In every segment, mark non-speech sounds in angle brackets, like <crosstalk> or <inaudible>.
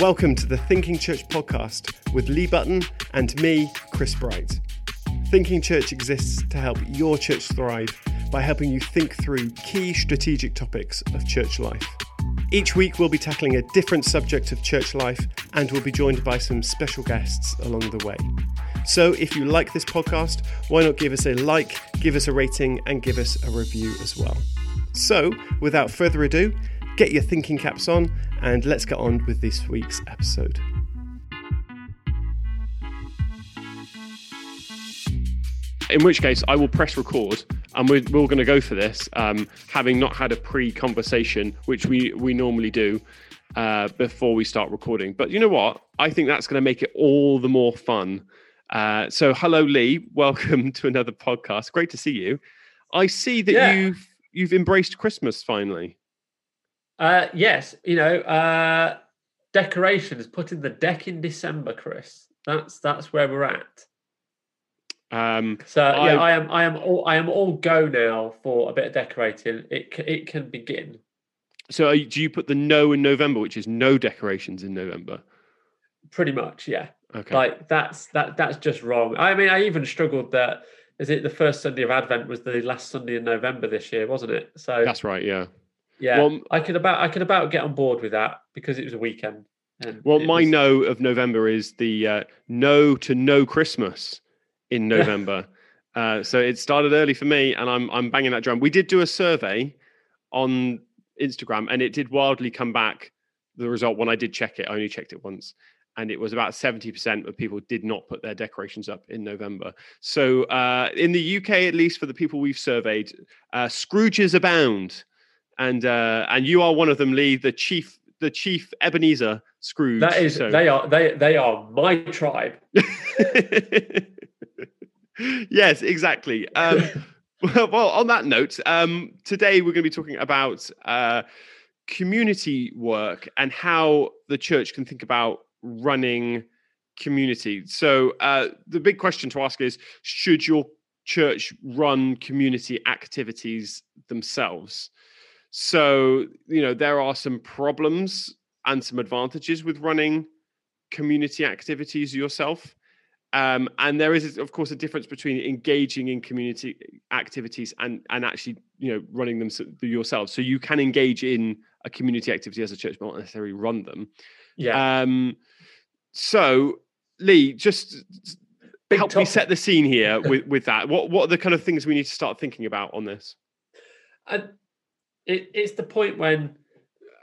Welcome to the Thinking Church podcast with Lee Button and me, Chris Bright. Thinking Church exists to help your church thrive by helping you think through key strategic topics of church life. Each week, we'll be tackling a different subject of church life and we'll be joined by some special guests along the way. So, if you like this podcast, why not give us a like, give us a rating, and give us a review as well? So, without further ado, get your thinking caps on and let's get on with this week's episode. In which case, I will press record, and we're, we're going to go for this, um, having not had a pre-conversation, which we we normally do uh, before we start recording. But you know what? I think that's going to make it all the more fun. Uh, so, hello, Lee. Welcome <laughs> to another podcast. Great to see you. I see that Yeah. you've you've embraced Christmas finally. Uh, yes, you know, uh, decorations, putting the deck in December, Chris. That's that's where we're at. Um, So I- yeah, I am I am all I am all go now for a bit of decorating. It it can begin. so, you, do you put the no in November, which is no decorations in November? Pretty much, yeah. Okay. Like that's that that's just wrong. I mean, I even struggled that. Is it the first Sunday of Advent was the last Sunday in November this year, wasn't it? So That's right. Yeah. Yeah, well- I could about I could about get on board with that because it was a weekend. And Well, my was- no of November is the uh, no to no Christmas in <laughs> November. uh, so it started early for me, and I'm I'm banging that drum. We did do a survey on Instagram, and it did wildly come back. The result when I did check it, I only checked it once, and it was about seventy percent of people did not put their decorations up in November. So uh, in the UK, at least for the people we've surveyed, uh, Scrooges abound, and uh, and you are one of them, Lee, the chief the chief Ebenezer Scrooge. that is so- they are they they are my tribe. <laughs> yes, exactly. Um, <laughs> well, well, on that note, um, today we're going to be talking about uh, community work and how the church can think about running community. So, uh, the big question to ask is should your church run community activities themselves? So, you know, there are some problems and some advantages with running community activities yourself. Um, and there is, of course, a difference between engaging in community activities and and actually, you know, running them yourself. So you can engage in a community activity as a church, but not necessarily run them. Yeah, Um, so, Lee, just Big help me set the scene here <laughs> with with that. What what are the kind of things we need to start thinking about on this? and it, it's the point when,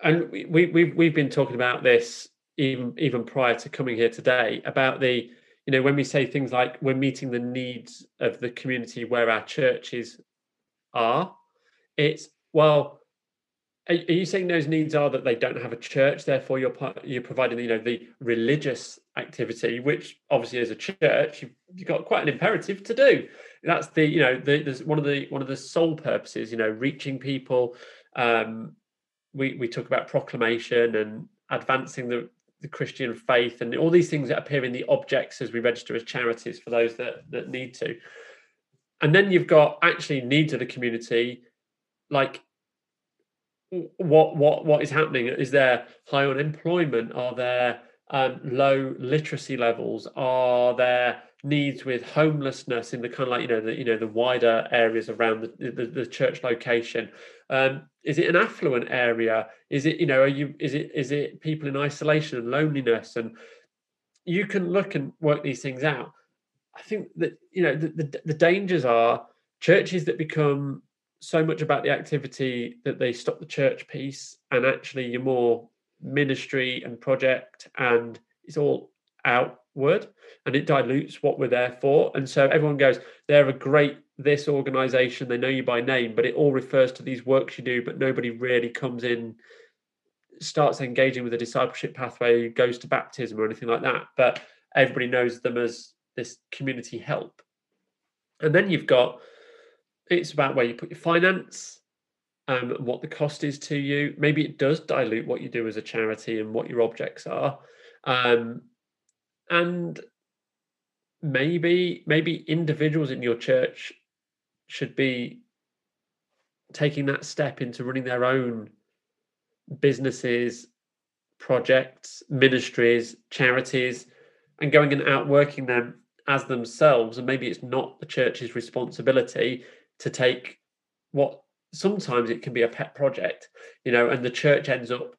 and we, we we've we've been talking about this even even prior to coming here today about the you know when we say things like we're meeting the needs of the community where our churches are, it's well. Are, you saying those needs are that they don't have a church, therefore you're you're providing you know the religious activity, which obviously as a church you've, you've got quite an imperative to do. That's the you know the, there's one of the one of the sole purposes, you know, reaching people. Um, we we talk about proclamation and advancing the the Christian faith and all these things that appear in the objects as we register as charities for those that that need to. And then you've got actually needs of the community, like what what what is happening? Is there high unemployment? Are there um, low literacy levels? Are there needs with homelessness in the kind of like you know the you know the wider areas around the the, the church location? Um, is it an affluent area? Is it you know are you is it is it people in isolation and loneliness? And you can look and work these things out. I think that you know the, the, the dangers are churches that become so much about the activity that they stop the church piece and actually you're more ministry and project and it's all outward and it dilutes what we're there for and so everyone goes they're a great this organization they know you by name but it all refers to these works you do but nobody really comes in starts engaging with a discipleship pathway goes to baptism or anything like that but everybody knows them as this community help and then you've got it's about where you put your finance um, and what the cost is to you. Maybe it does dilute what you do as a charity and what your objects are. Um, and maybe maybe individuals in your church should be taking that step into running their own businesses projects, ministries, charities, and going and outworking them as themselves. And maybe it's not the church's responsibility to take what sometimes it can be a pet project, you know, and the church ends up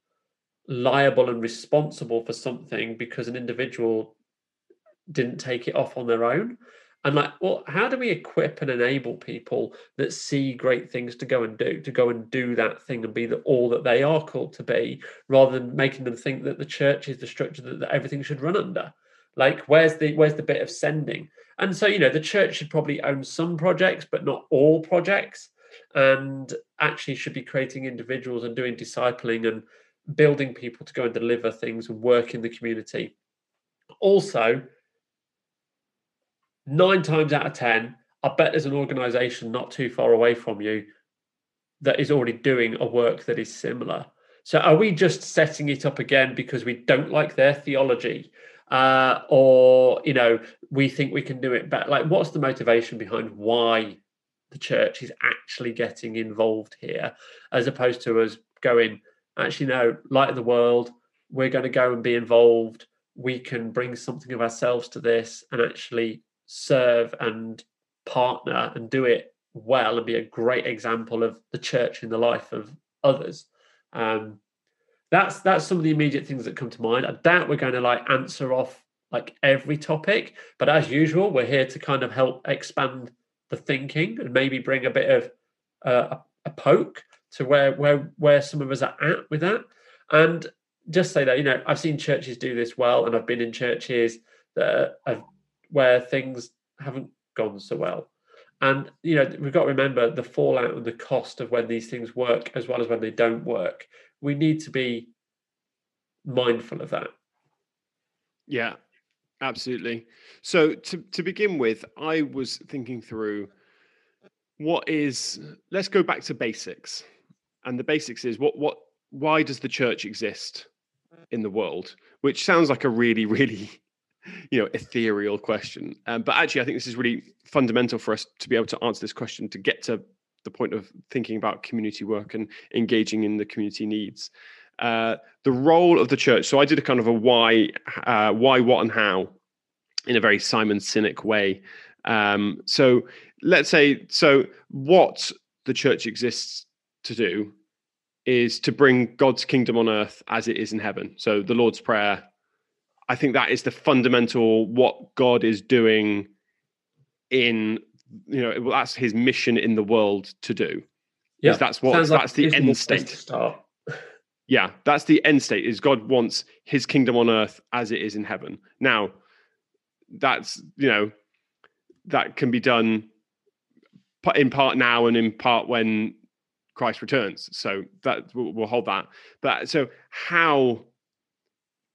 liable and responsible for something because an individual didn't take it off on their own. And like, well, how do we equip and enable people that see great things to go and do, to go and do that thing and be the, all that they are called to be, rather than making them think that the church is the structure that, that everything should run under? Like, where's the where's the bit of sending? And so, you know, the church should probably own some projects, but not all projects, and actually should be creating individuals and doing discipling and building people to go and deliver things and work in the community. Also, nine times out of 10, I bet there's an organization not too far away from you that is already doing a work that is similar. So are we just setting it up again because we don't like their theology? Uh, or, you know, we think we can do it better? Like, what's the motivation behind why the church is actually getting involved here, as opposed to us going, actually, no, light of the world, we're going to go and be involved. We can bring something of ourselves to this and actually serve and partner and do it well and be a great example of the church in the life of others. Um, that's that's some of the immediate things that come to mind. I doubt we're going to like answer off like every topic, but as usual, we're here to kind of help expand the thinking and maybe bring a bit of uh, a, poke to where where where some of us are at with that. And just say that you know I've seen churches do this well, and I've been in churches that have where things haven't gone so well. And you know, we've got to remember the fallout and the cost of when these things work as well as when they don't work. We need to be mindful of that. Yeah, absolutely. So to to begin with, I was thinking through what is let's go back to basics. And the basics is what what why does the church exist in the world? Which sounds like a really, <laughs> really you know ethereal question. Um, but actually i think this is really fundamental for us to be able to answer this question to get to the point of thinking about community work and engaging in the community needs. Uh, the role of the church. So i did a kind of a why uh, why what and how in a very Simon Sinek way. Um, so let's say so what the church exists to do is to bring god's kingdom on earth as it is in heaven. So the lord's prayer I think that is the fundamental what God is doing in you know that's his mission in the world to do. Yeah, that's what Sounds that's like the end state. Start. <laughs> yeah, that's the end state. Is God wants His kingdom on earth as it is in heaven. Now, that's you know that can be done in part now and in part when Christ returns. So that we'll, we'll hold that. But so how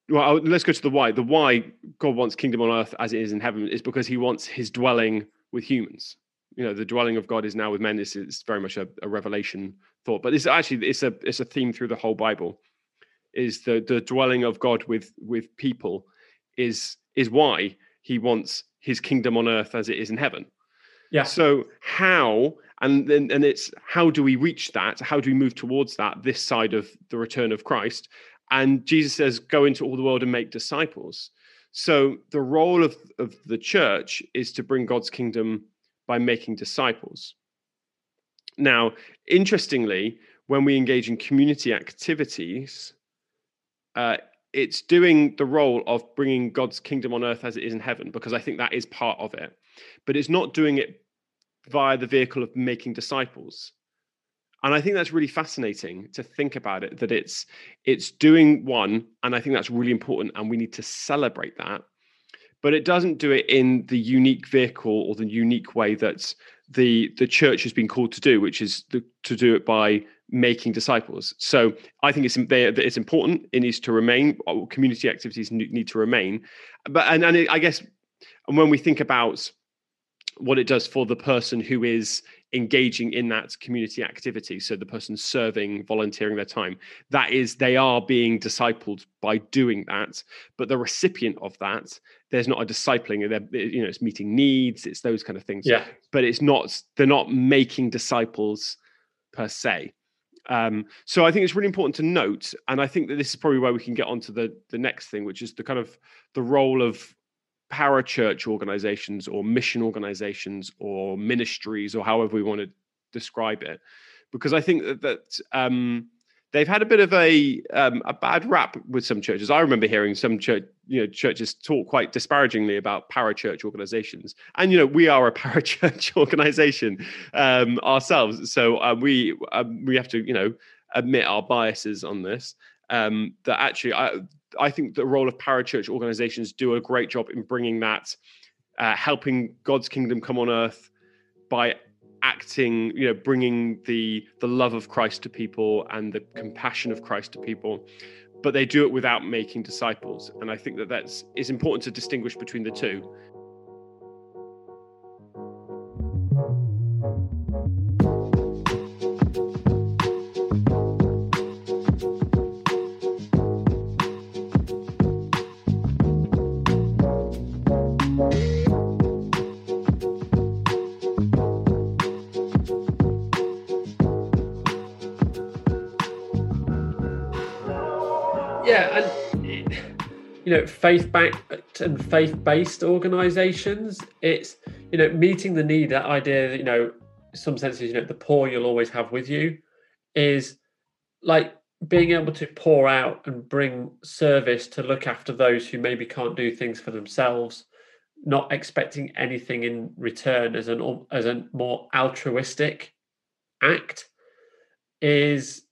well let's go to the why. The why god wants kingdom on earth as it is in heaven is because he wants his dwelling with humans. You know the dwelling of god is now with men. This is very much a, a revelation thought but this actually it's a it's a theme through the whole bible is the the dwelling of god with with people is is why he wants his kingdom on earth as it is in heaven. Yeah. So how and then and it's how do we reach that? How do we move towards that this side of the return of christ and Jesus says, go into all the world and make disciples. So the role of, of the church is to bring God's kingdom by making disciples. Now, interestingly, when we engage in community activities, uh, it's doing the role of bringing God's kingdom on earth as it is in heaven, because I think that is part of it. But it's not doing it via the vehicle of making disciples and i think that's really fascinating to think about it that it's it's doing one and i think that's really important and we need to celebrate that. But it doesn't do it in the unique vehicle or the unique way that the the church has been called to do which is the, to do it by making disciples. So i think it's it's important it needs to remain uh, community activities need to remain. But and, and it, i guess and when we think about what it does for the person who is engaging in that community activity so the person serving volunteering their time. That is they are being discipled by doing that but the recipient of that there's not a discipling you know it's meeting needs it's those kind of things. Yeah. But it's not they're not making disciples per se. Um, so I think it's really important to note, and I think that this is probably where we can get on to the the next thing, which is the kind of the role of parachurch organizations or mission organizations or ministries or however we want to describe it, because I think that, that um, they've had a bit of a um, a bad rap with some churches. I remember hearing some church, you know, churches talk quite disparagingly about parachurch organizations, and you know, we are a <laughs> parachurch organization um, ourselves, so uh, we um, we have to, you know, admit our biases on this. Um, that actually, I I think the role of parachurch organizations do a great job in bringing that, uh, helping God's kingdom come on earth by acting you know bringing the the love of christ to people and the compassion of christ to people. But they do it without making disciples. And i think that that's is important to distinguish between the two you know faith backed and faith based organizations it's you know meeting the need that idea that you know some senses you know the poor you'll always have with you is like being able to pour out and bring service to look after those who maybe can't do things for themselves not expecting anything in return as an as a more altruistic act is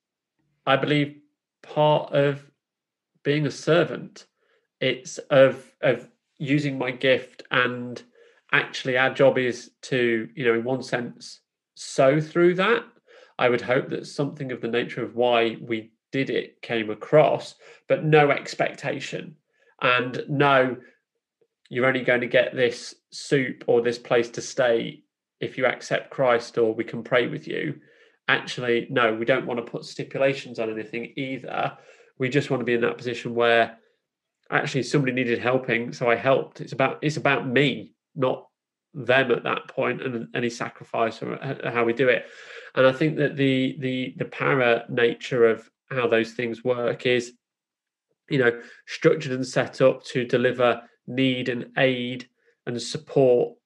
i believe part of being a servant it's of of using my gift and actually our job is to you know in one sense sow through that. I would hope that something of the nature of why we did it came across but no expectation. And no you're only going to get this soup or this place to stay if you accept christ or we can pray with you. Actually no we don't want to put stipulations on anything either. We just want to be in that position where actually somebody needed helping, so I helped. It's about it's about me, not them at that point, and any sacrifice or how we do it. And I think that the the the para nature of how those things work is, you know, structured and set up to deliver need and aid and support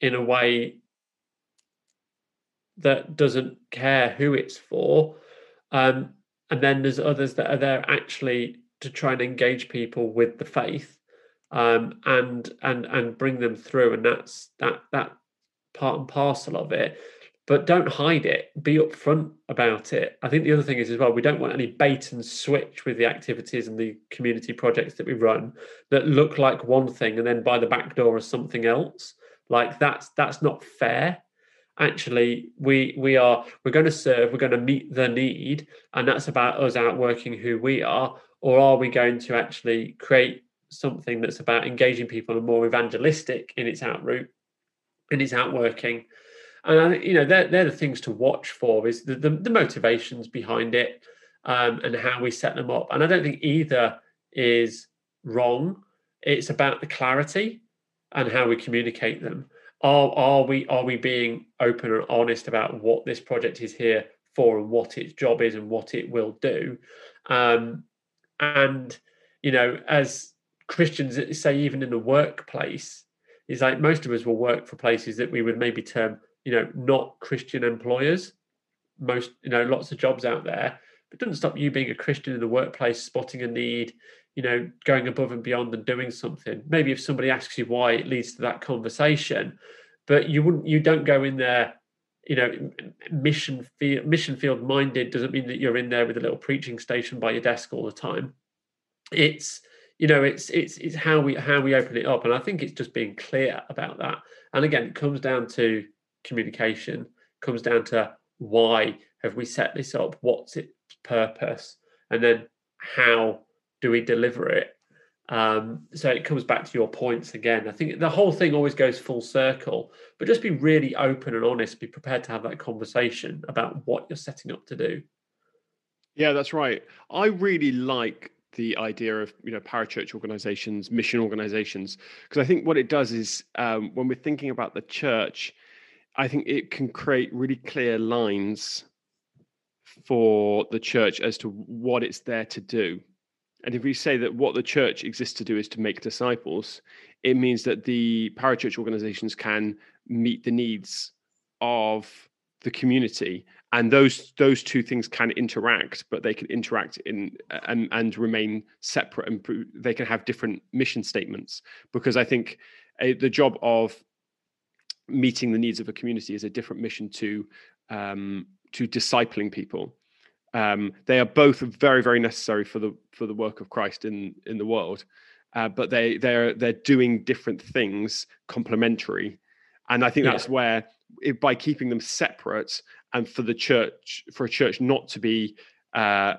in a way that doesn't care who it's for. Um, and then there's others that are there actually to try and engage people with the faith um, and and and bring them through and that's that that part and parcel of it. But don't hide it. Be upfront about it. I think the other thing is as well we don't want any bait and switch with the activities and the community projects that we run that look like one thing and then by the back door is something else. Like that's that's not fair. Actually we we are we're going to serve we're going to meet the need and that's about us outworking who we are or are we going to actually create something that's about engaging people and more evangelistic in its outroot in its outworking? And you know they're, they're the things to watch for is the, the, the motivations behind it um, and how we set them up. And i don't think either is wrong. It's about the clarity and how we communicate them. Are, are we are we being open and honest about what this project is here for and what its job is and what it will do? Um, and you know as christians say even in the workplace is like most of us will work for places that we would maybe term you know not christian employers. Most you know lots of jobs out there. But doesn't stop you being a christian in the workplace spotting a need you know going above and beyond and doing something. Maybe if somebody asks you why it leads to that conversation. But you wouldn't you don't go in there you know mission field mission field minded doesn't mean that you're in there with a little preaching station by your desk all the time. It's you know it's it's it's how we how we open it up and i think it's just being clear about that. And again it comes down to communication comes down to why have we set this up what's its purpose and then how do we deliver it um, so it comes back to your points again. I think the whole thing always goes full circle, but just be really open and honest. Be prepared to have that conversation about what you're setting up to do. Yeah, that's right. I really like the idea of you know parachurch organizations, mission organizations, because I think what it does is um, when we're thinking about the church, I think it can create really clear lines for the church as to what it's there to do. And if we say that what the church exists to do is to make disciples, it means that the parachurch organizations can meet the needs of the community. And those those two things can interact but they can interact in and and remain separate and they can have different mission statements. Because i think a, the job of meeting the needs of a community is a different mission to um, to discipling people um, they are both very very necessary for the for the work of christ in in the world uh, but they they're they're doing different things complementary and i think that's yeah. where it, by keeping them separate and for the church for a church not to be uh,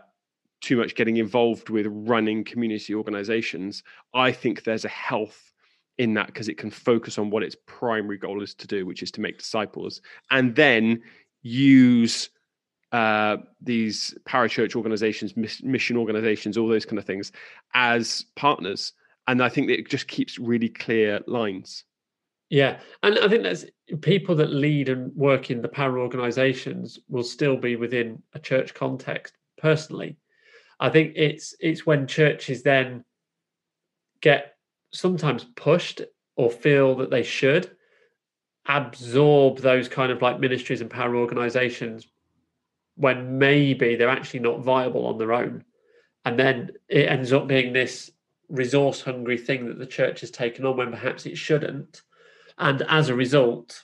too much getting involved with running community organizations i think there's a health in that because it can focus on what its primary goal is to do which is to make disciples and then use uh, these parachurch organizations mission organizations all those kind of things as partners. And i think it just keeps really clear lines. Yeah, and I think that's people that lead and work in the para organisations will still be within a church context. Personally, I think it's it's when churches then get sometimes pushed or feel that they should absorb those kind of like ministries and para organisations when maybe they're actually not viable on their own, and then it ends up being this resource hungry thing that the church has taken on when perhaps it shouldn't and as a result,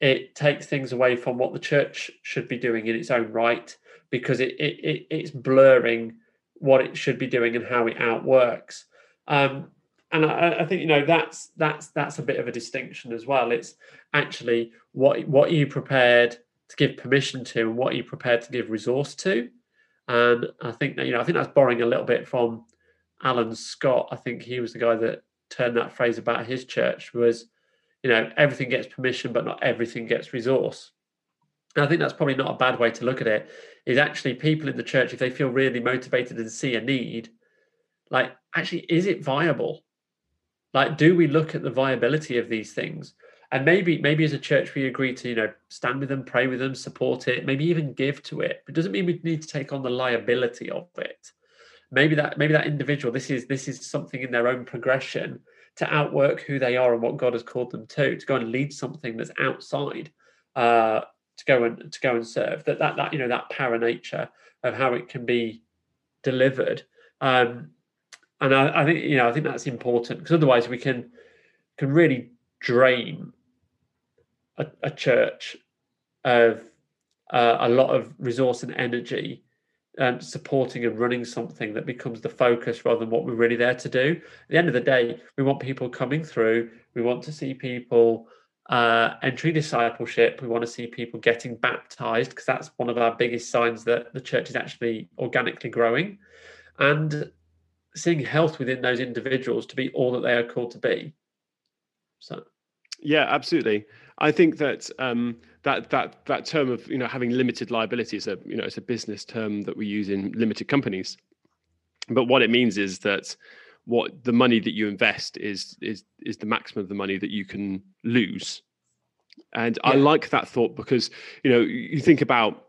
it takes things away from what the church should be doing in its own right because it, it, it it's blurring what it should be doing and how it outworks. Um, and I, I, think you know that's that's that's a bit of a distinction as well. It's actually what what you prepared to give permission to, and what are you prepared to give resource to. And I think that you know I think that's borrowing a little bit from Alan Scott. I think he was the guy that turned that phrase about his church was you know everything gets permission but not everything gets resource and i think that's probably not a bad way to look at it is actually people in the church if they feel really motivated and see a need like actually is it viable like do we look at the viability of these things and maybe maybe as a church we agree to you know stand with them pray with them support it maybe even give to it but it doesn't mean we need to take on the liability of it maybe that maybe that individual this is this is something in their own progression to outwork who they are and what God has called them to, to go and lead something that's outside, uh, to go and to go and serve. That that that you know that para nature of how it can be delivered. Um, and I, I think you know I think that's important because otherwise we can can really drain a, a church of uh, a lot of resource and energy um, supporting and running something that becomes the focus rather than what we're really there to do. At the end of the day, we want people coming through. We want to see people uh, entering discipleship. We want to see people getting baptized because that's one of our biggest signs that the church is actually organically growing, and seeing health within those individuals to be all that they are called to be. So, yeah, absolutely. I think that um, that that that term of you know having limited liability is a you know it's a business term that we use in limited companies but what it means is that what the money that you invest is is is the maximum of the money that you can lose and yeah. i like that thought because you know you think about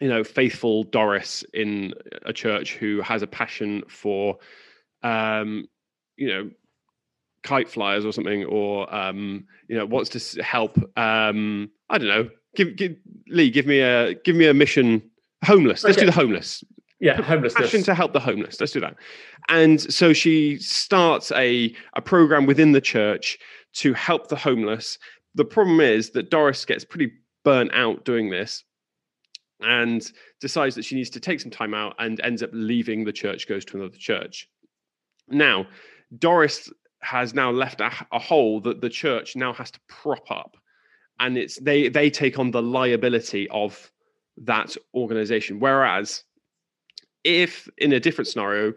you know faithful doris in a church who has a passion for um you know kite flyers or something, or um, you know, wants to help. Um, I don't know. Give, give Lee, give me a give me a mission. Homeless. Let's okay. do the homeless. Yeah, homelessness. Passion to help the homeless. Let's do that. And so she starts a a program within the church to help the homeless. The problem is that Doris gets pretty burnt out doing this and decides that she needs to take some time out and ends up leaving the church, goes to another church. Now, Doris has now left a, a hole that the church now has to prop up. And it's they they take on the liability of that organization. Whereas if in a different scenario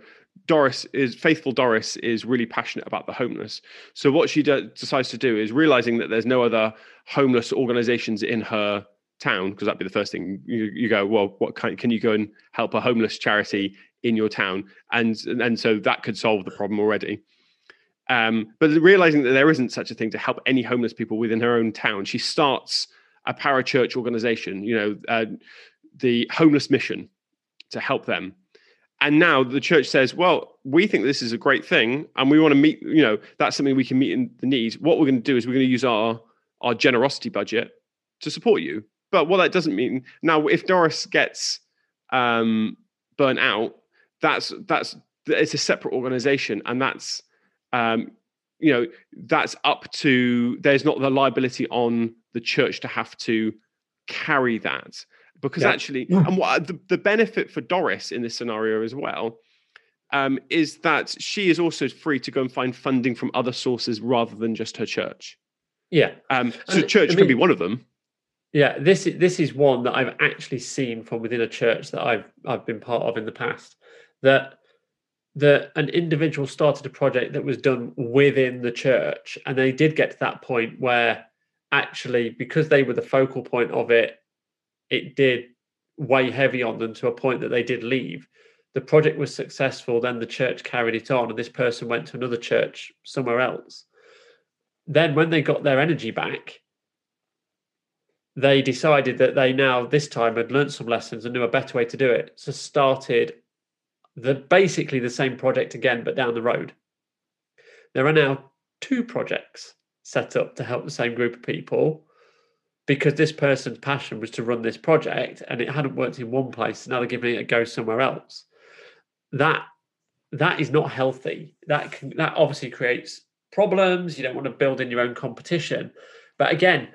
doris is faithful doris is really passionate about the homeless. So what she do, decides to do is realizing that there's no other homeless organizations in her town because that'd be the first thing you, you go well what can you go and help a homeless charity in your town? And and so that could solve the problem already um, but realizing that there isn't such a thing to help any homeless people within her own town, she starts a parachurch organization. You know, uh, the homeless mission to help them. And now the church says, well, we think this is a great thing and we want to meet, you know, that's something we can meet in the needs. What we're going to do is we're going to use our, our generosity budget to support you. But what that doesn't mean now, if Doris gets um, burnt out, that's that's it's a separate organization, and that's um, you know that's up to there's not the liability on the church to have to carry that because yeah. actually yeah. and what the, the benefit for doris in this scenario as well um, is that she is also free to go and find funding from other sources rather than just her church yeah um, so and, church I mean, can be one of them yeah this is this is one that i've actually seen from within a church that i've i've been part of in the past that that an individual started a project that was done within the church and they did get to that point where actually because they were the focal point of it it did weigh heavy on them to a point that they did leave. The project was successful then the church carried it on and this person went to another church somewhere else. Then when they got their energy back they decided that they now this time had learned some lessons and knew a better way to do it so started the basically the same project again, but down the road. There are now two projects set up to help the same group of people because this person's passion was to run this project and it hadn't worked in one place. now they're giving it a go somewhere else. That that is not healthy. That can, that obviously creates problems. You don't want to build in your own competition. But again,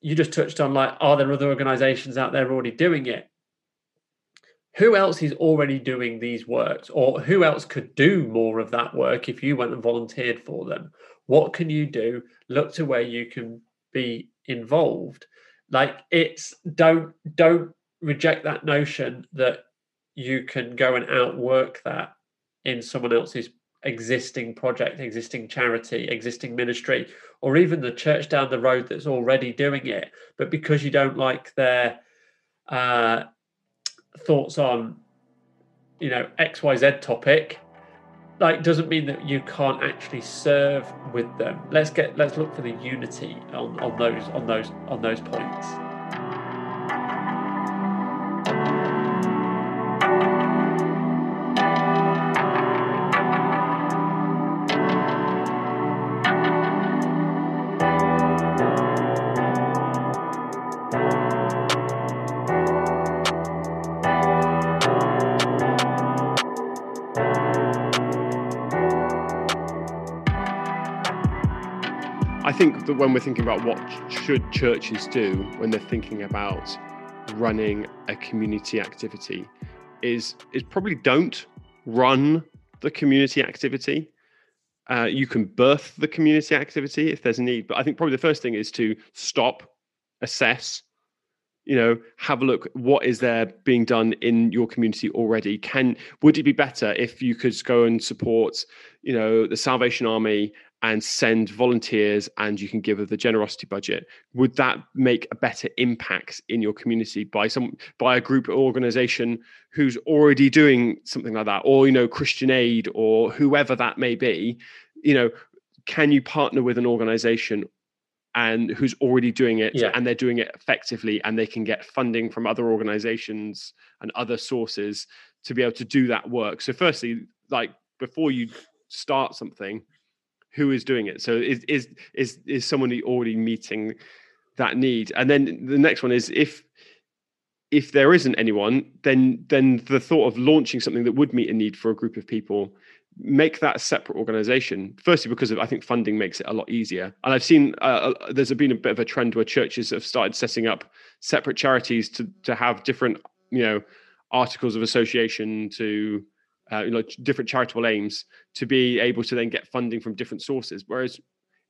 you just touched on like, are there other organizations out there already doing it? Who else is already doing these works? Or who else could do more of that work if you went and volunteered for them? What can you do? Look to where you can be involved. Like it's don't don't reject that notion that you can go and outwork that in someone else's existing project existing charity existing ministry or even the church down the road that's already doing it. But because you don't like their uh, thoughts on you know xyz topic like doesn't mean that you can't actually serve with them. Let's get let's look for the unity on on those on those on those points that when we're thinking about what should churches do when they're thinking about running a community activity, is is probably don't run the community activity. Uh, you can birth the community activity if there's a need, but I think probably the first thing is to stop, assess, you know have a look what is there being done in your community already? Can would it be better if you could go and support you know the salvation army and send volunteers and you can give the generosity budget? Would that make a better impact in your community by some by a group or organization who's already doing something like that? Or you know christian aid or whoever that may be. You know can you partner with an organization and who's already doing it yeah. and they're doing it effectively and they can get funding from other organizations and other sources to be able to do that work so firstly like before you start something who is doing it. So is is is is someone already meeting that need? And then the next one is if if there isn't anyone, then then the thought of launching something that would meet a need for a group of people make that a separate organization firstly because of i think funding makes it a lot easier and i've seen uh, uh there's been a bit of a trend where churches have started setting up separate charities to to have different you know articles of association to uh, you know, different charitable aims to be able to then get funding from different sources. Whereas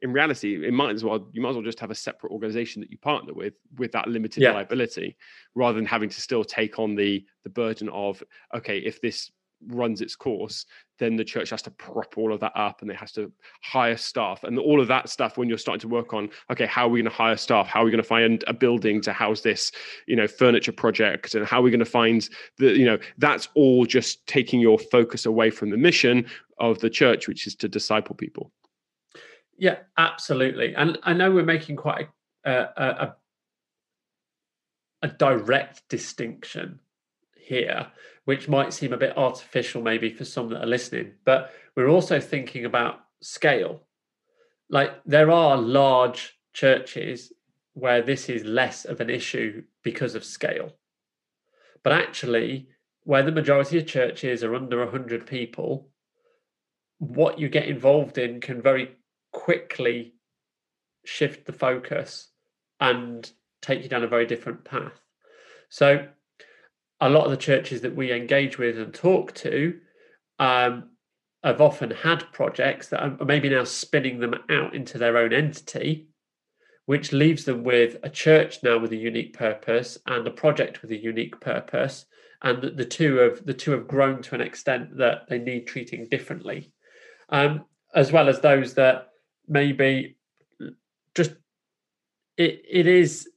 in reality, it might as well you might as well just have a separate organization that you partner with with that limited yeah. liability, rather than having to still take on the the burden of okay, if this runs its course, then the church has to prop all of that up and it has to hire staff. And all of that stuff when you're starting to work on okay how are we going to hire staff? How are we going to find a building to house this you know furniture project? And how are we going to find the you know that's all just taking your focus away from the mission of the church which is to disciple people. Yeah absolutely. And i know we're making quite a, a, a a direct distinction here, which might seem a bit artificial maybe for some that are listening, but we're also thinking about scale. Like there are large churches where this is less of an issue because of scale. But actually, where the majority of churches are under 100 people, what you get involved in can very quickly shift the focus and take you down a very different path. So, a lot of the churches that we engage with and talk to um, have often had projects that are maybe now spinning them out into their own entity, which leaves them with a church now with a unique purpose and a project with a unique purpose, and the, two have the two have grown to an extent that they need treating differently, um, as well as those that maybe just it it is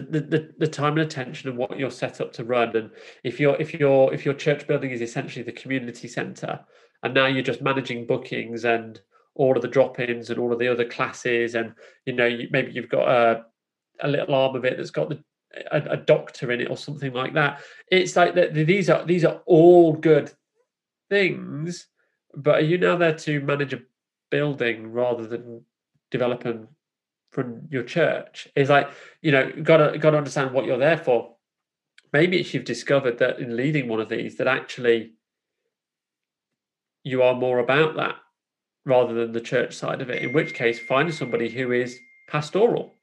the, the the time and attention and what you're set up to run. And if your if your if your church building is essentially the community center and now you're just managing bookings and all of the drop-ins and all of the other classes and you know you, maybe you've got a, a little arm of it that's got the a, a doctor in it or something like that it's like that these are these are all good things but are you now there to manage a building rather than develop and run your church. Is like you know gotta gotta understand what you're there for. Maybe it's you've discovered that in leading one of these that actually you are more about that rather than the church side of it in which case find somebody who is pastoral.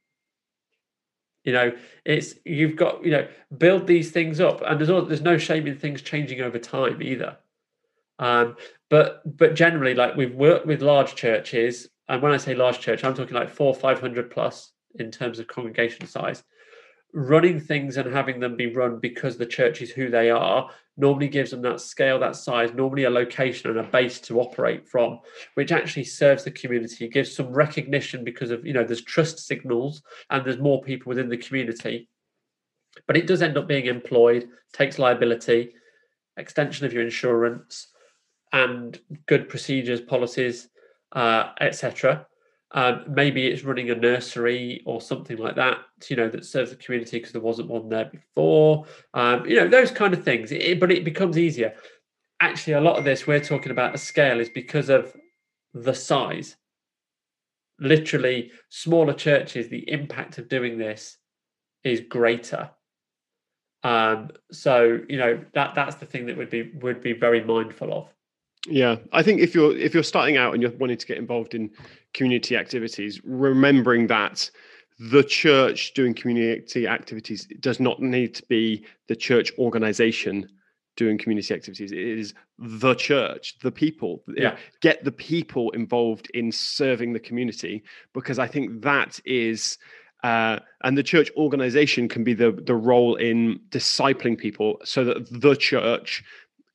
You know it's you've got you know build these things up and there's all, there's no shame in things changing over time either. Um, but but generally like we've worked with large churches and when i say large church i'm talking like four 500 plus in terms of congregation size running things and having them be run because the church is who they are normally gives them that scale, that size, normally a location and a base to operate from, which actually serves the community, gives some recognition because of, you know, there's trust signals and there's more people within the community. But it does end up being employed, takes liability, extension of your insurance, and good procedures, policies, uh, etc. Um, maybe it's running a nursery or something like that, you know, that serves the community because there wasn't one there before. Um, you know, those kind of things. It, but it becomes easier. Actually, a lot of this we're talking about a scale is because of the size. Literally, smaller churches, the impact of doing this is greater. Um, so you know that that's the thing that would be would be very mindful of. Yeah, I think if you're if you're starting out and you're wanting to get involved in community activities, remembering that the church doing community activities does not need to be the church organization doing community activities. It is the church, the people. Yeah. Get the people involved in serving the community because I think that is uh, and the church organization can be the the role in discipling people so that the church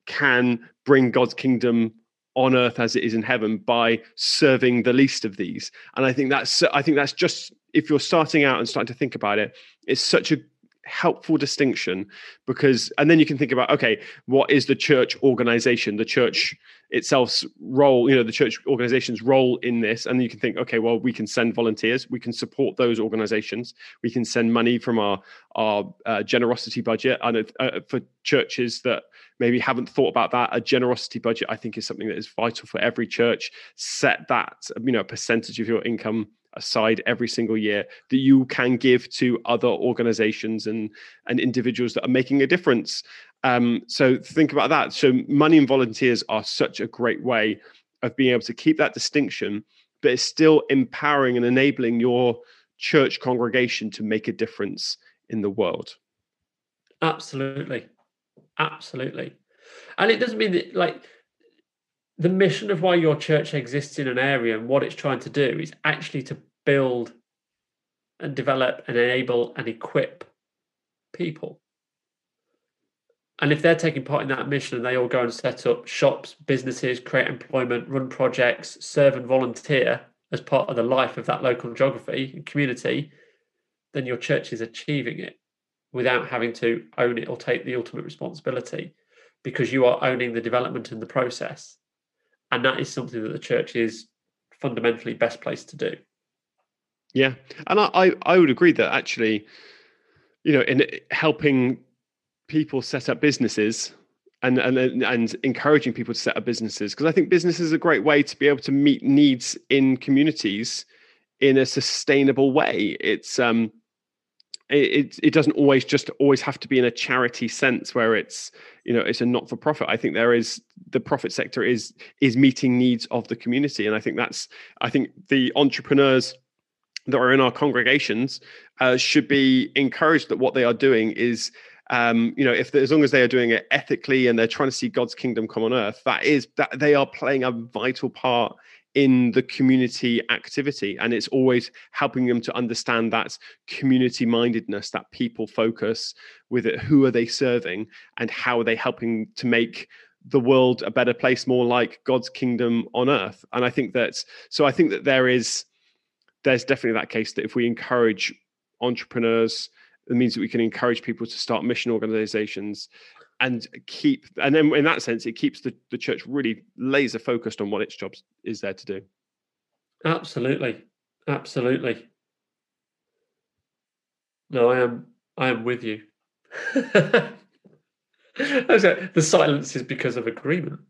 can bring God's kingdom on earth as it is in heaven by serving the least of these. And i think that's i think that's just if you're starting out and starting to think about it it's such a helpful distinction because and then you can think about okay what is the church organization? The church itself's role you know the church organization's role in this. And you can think okay well we can send volunteers. We can support those organizations. We can send money from our our uh, generosity budget. And uh, for churches that maybe haven't thought about that a generosity budget i think is something that is vital for every church. Set that you know percentage of your income aside every single year that you can give to other organizations and and individuals that are making a difference. Um, so think about that. So money and volunteers are such a great way of being able to keep that distinction but it's still empowering and enabling your church congregation to make a difference in the world. Absolutely. Absolutely. And it doesn't mean that like the mission of why your church exists in an area and what it's trying to do is actually to build and develop and enable and equip people. And if they're taking part in that mission and they all go and set up shops, businesses, create employment, run projects, serve and volunteer as part of the life of that local geography and community, then your church is achieving it without having to own it or take the ultimate responsibility because you are owning the development and the process. And that is something that the church is fundamentally best placed to do. Yeah, and I, I, would agree that actually, you know, in helping people set up businesses and and and encouraging people to set up businesses because I think business is a great way to be able to meet needs in communities in a sustainable way. It's um it, it doesn't always just always have to be in a charity sense where it's you know it's a not for profit i think there is the profit sector is is meeting needs of the community. And i think that's i think the entrepreneurs that are in our congregations uh, should be encouraged that what they are doing is um, you know if as long as they are doing it ethically and they're trying to see god's kingdom come on earth that is that they are playing a vital part in the community activity and it's always helping them to understand that community mindedness that people focus with it who are they serving and how are they helping to make the world a better place more like god's kingdom on earth. And i think that so i think that there is there's definitely that case that if we encourage entrepreneurs it means that we can encourage people to start mission organizations and keep and then in that sense it keeps the, the church really laser focused on what its job is there to do. Absolutely. Absolutely. No i am i am with you. <laughs> Okay, the silence is because of agreement.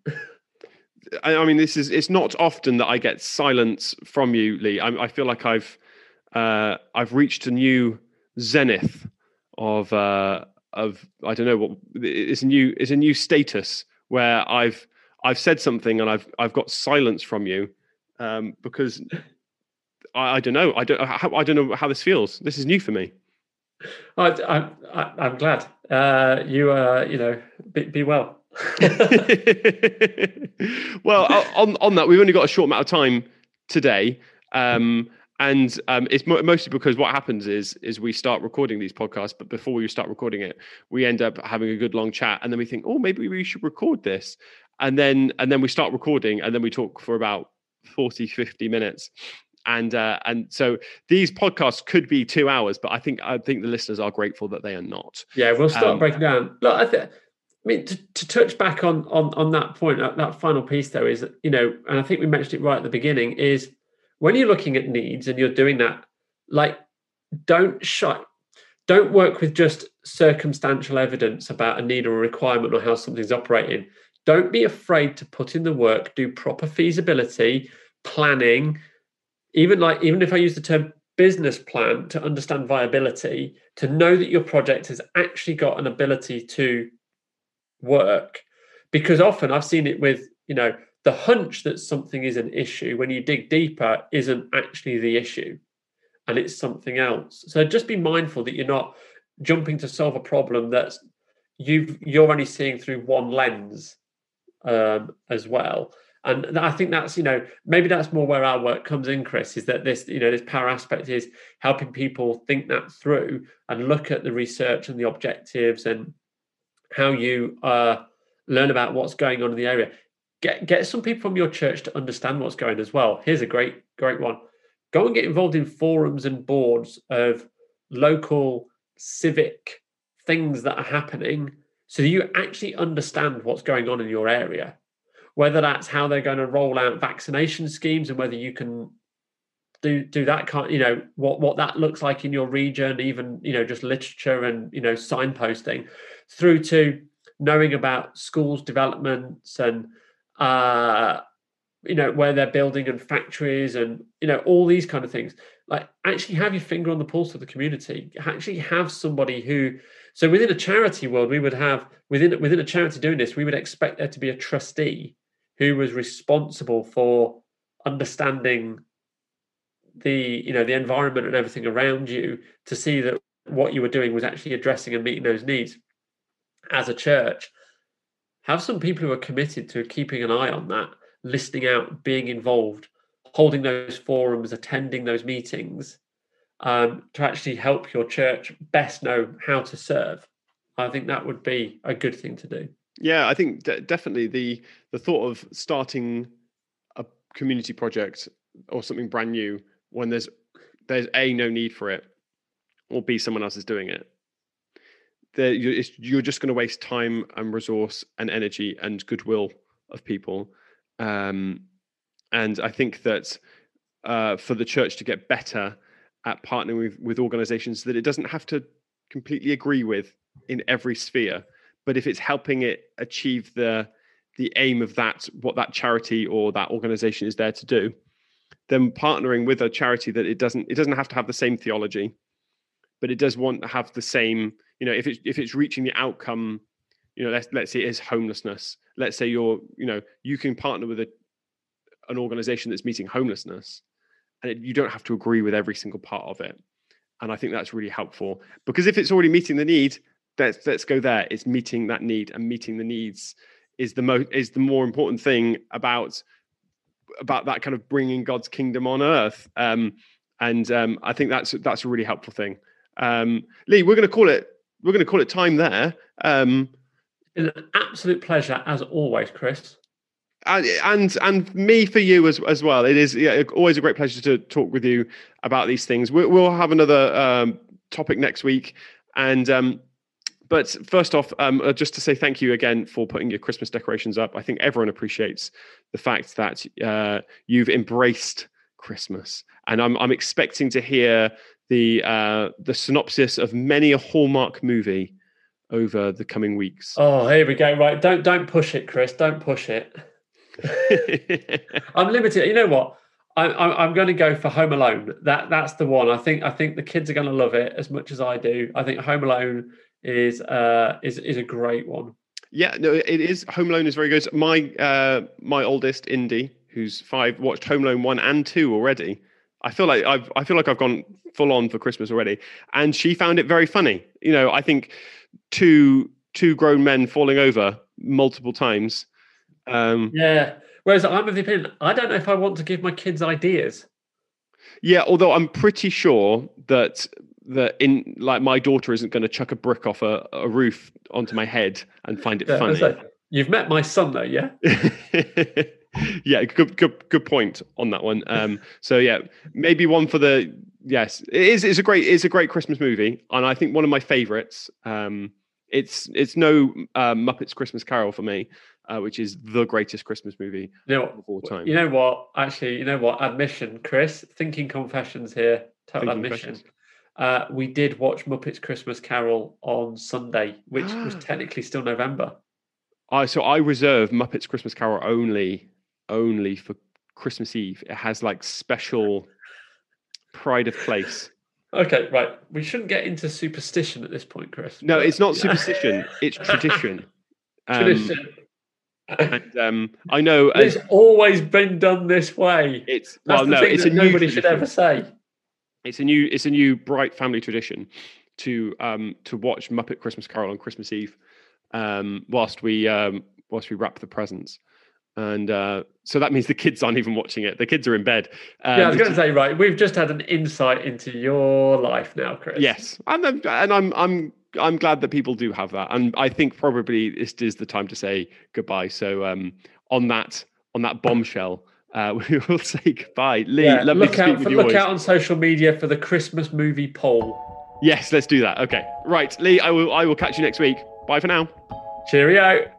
I, I, mean this is it's not often that i get silence from you lee. I, I feel like i've uh, i've reached a new zenith of uh, of I don't know what it's a new it's a new status where I've I've said something and I've I've got silence from you um, because I, I, don't know I don't I don't know how this feels. This is new for me. I, I, am glad uh, you uh, you know be, be well. <laughs> well, on on that, we've only got a short amount of time today. Um, and um, it's mo- mostly because what happens is is we start recording these podcasts but before we start recording it we end up having a good long chat and then we think oh maybe we should record this. And then and then we start recording and then we talk for about 40 50 minutes. And uh, and so these podcasts could be two hours but i think i think the listeners are grateful that they are not. Yeah we'll start um, breaking down. Look i think I mean, to, to, touch back on on on that point, that, that final piece though is, you know, and I think we mentioned it right at the beginning, is when you're looking at needs and you're doing that, like don't shut don't work with just circumstantial evidence about a need or a requirement or how something's operating. Don't be afraid to put in the work, do proper feasibility, planning, even like even if I use the term business plan to understand viability, to know that your project has actually got an ability to work. Because often I've seen it with, you know, the hunch that something is an issue when you dig deeper isn't actually the issue and it's something else. So just be mindful that you're not jumping to solve a problem that's you've you're only seeing through one lens um, as well. And i think that's you know maybe that's more where our work comes in chris is that this you know this para aspect is helping people think that through and look at the research and the objectives and how you uh, learn about what's going on in the area get get some people from your church to understand what's going as well. Here's a great great one. Go and get involved in forums and boards of local civic things that are happening so you actually understand what's going on in your area whether that's how they're going to roll out vaccination schemes and whether you can do do that kind you know what what that looks like in your region even you know just literature and you know signposting through to knowing about schools developments and uh, you know, where they're building and factories and, you know, all these kind of things. Like actually have your finger on the pulse of the community. Actually have somebody who, so within a charity world, we would have, within, within a charity doing this, we would expect there to be a trustee who was responsible for understanding the, you know, the environment and everything around you to see that what you were doing was actually addressing and meeting those needs as a church have some people who are committed to keeping an eye on that, listening out, being involved, holding those forums, attending those meetings um, to actually help your church best know how to serve. I think that would be a good thing to do. Yeah, I think d- definitely the the thought of starting a community project or something brand new when there's there's a no need for it, or b someone else is doing it you're, you're just going to waste time and resource and energy and goodwill of people. Um, and I think that uh, for the church to get better at partnering with, with organizations, that it doesn't have to completely agree with in every sphere, but if it's helping it achieve the the aim of that what that charity or that organization is there to do, then partnering with a charity that it doesn't it doesn't have to have the same theology, but it does want to have the same you know if it's if it's reaching the outcome you know let's let's say it is homelessness. Let's say you're you know you can partner with a an organization that's meeting homelessness and it, you don't have to agree with every single part of it. And i think that's really helpful because if it's already meeting the need let's let's go there. It's meeting that need and meeting the needs is the most is the more important thing about about that kind of bringing god's kingdom on earth. Um and um i think that's that's a really helpful thing um lee we're going to call it we're going to call it time there um an absolute pleasure as always chris and and me for you as as well. It is yeah, always a great pleasure to talk with you about these things. We'll, we'll have another um, topic next week, and um, but first off, um, uh, just to say thank you again for putting your Christmas decorations up. I think everyone appreciates the fact that uh, you've embraced Christmas, and I'm I'm expecting to hear the uh, the synopsis of many a Hallmark movie over the coming weeks. Oh, here we go. Right, don't don't push it, Chris. Don't push it. <laughs> I'm limited. You know what? I'm, I'm going to go for Home Alone. That that's the one. I think I think the kids are going to love it as much as I do. I think Home Alone is uh is is a great one. Yeah, no, it is. Home Alone is very good. My uh my oldest Indy, who's five, watched Home Alone one and two already. I feel like I've I feel like I've gone full on for Christmas already, and she found it very funny. You know, I think two two grown men falling over multiple times um, yeah. Whereas I'm of the opinion, I don't know if I want to give my kids ideas. Yeah, although I'm pretty sure that that in like my daughter isn't going to chuck a brick off a, a roof onto my head and find it yeah, funny. Like, you've met my son though, yeah. <laughs> <laughs> yeah, good, good, good point on that one. Um, so yeah, maybe one for the yes, it is. It's a great, it's a great Christmas movie, and I think one of my favorites. Um, it's it's no uh, Muppets Christmas Carol for me, uh, which is the greatest Christmas movie you know, of all time. You know what? Actually, you know what? Admission, Chris. Thinking confessions here. Total Thinking admission. Uh, we did watch Muppets Christmas Carol on Sunday, which was <gasps> technically still November. I so I reserve Muppets Christmas Carol only only for Christmas Eve. It has like special pride of place. Okay, right. We shouldn't get into superstition at this point, Chris. No, it's not <laughs> superstition. it's tradition. <laughs> Um, tradition and um, I know <laughs> it's always been done this way. It's That's well, no, it's a nobody should ever say. It's a new, it's a new bright family tradition to um, to watch Muppet Christmas Carol on Christmas Eve, um, whilst we um, whilst we wrap the presents. And uh, so that means the kids aren't even watching it. The kids are in bed. Um, yeah, I was going to say, right. We've just had an insight into your life now, Chris. Yes, and I'm, and I'm I'm I'm glad that people do have that, and I think probably this is the time to say goodbye. So um, on that on that bombshell, uh, <laughs> we will say goodbye. Lee, yeah, look out for, look out on social media for the Christmas movie poll. Yes, let's do that. Okay, right, Lee. I will I will catch you next week. Bye for now. Cheerio.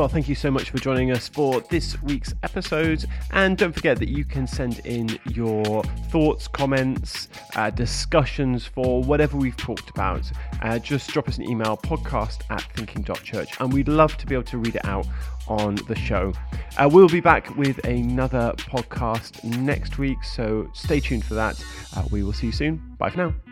Well, thank you so much for joining us for this week's episode. And don't forget that you can send in your thoughts, comments, uh, discussions for whatever we've talked about. Uh, just drop us an email podcast at thinking.church, and we'd love to be able to read it out on the show. Uh, we'll be back with another podcast next week, so stay tuned for that. Uh, we will see you soon. Bye for now.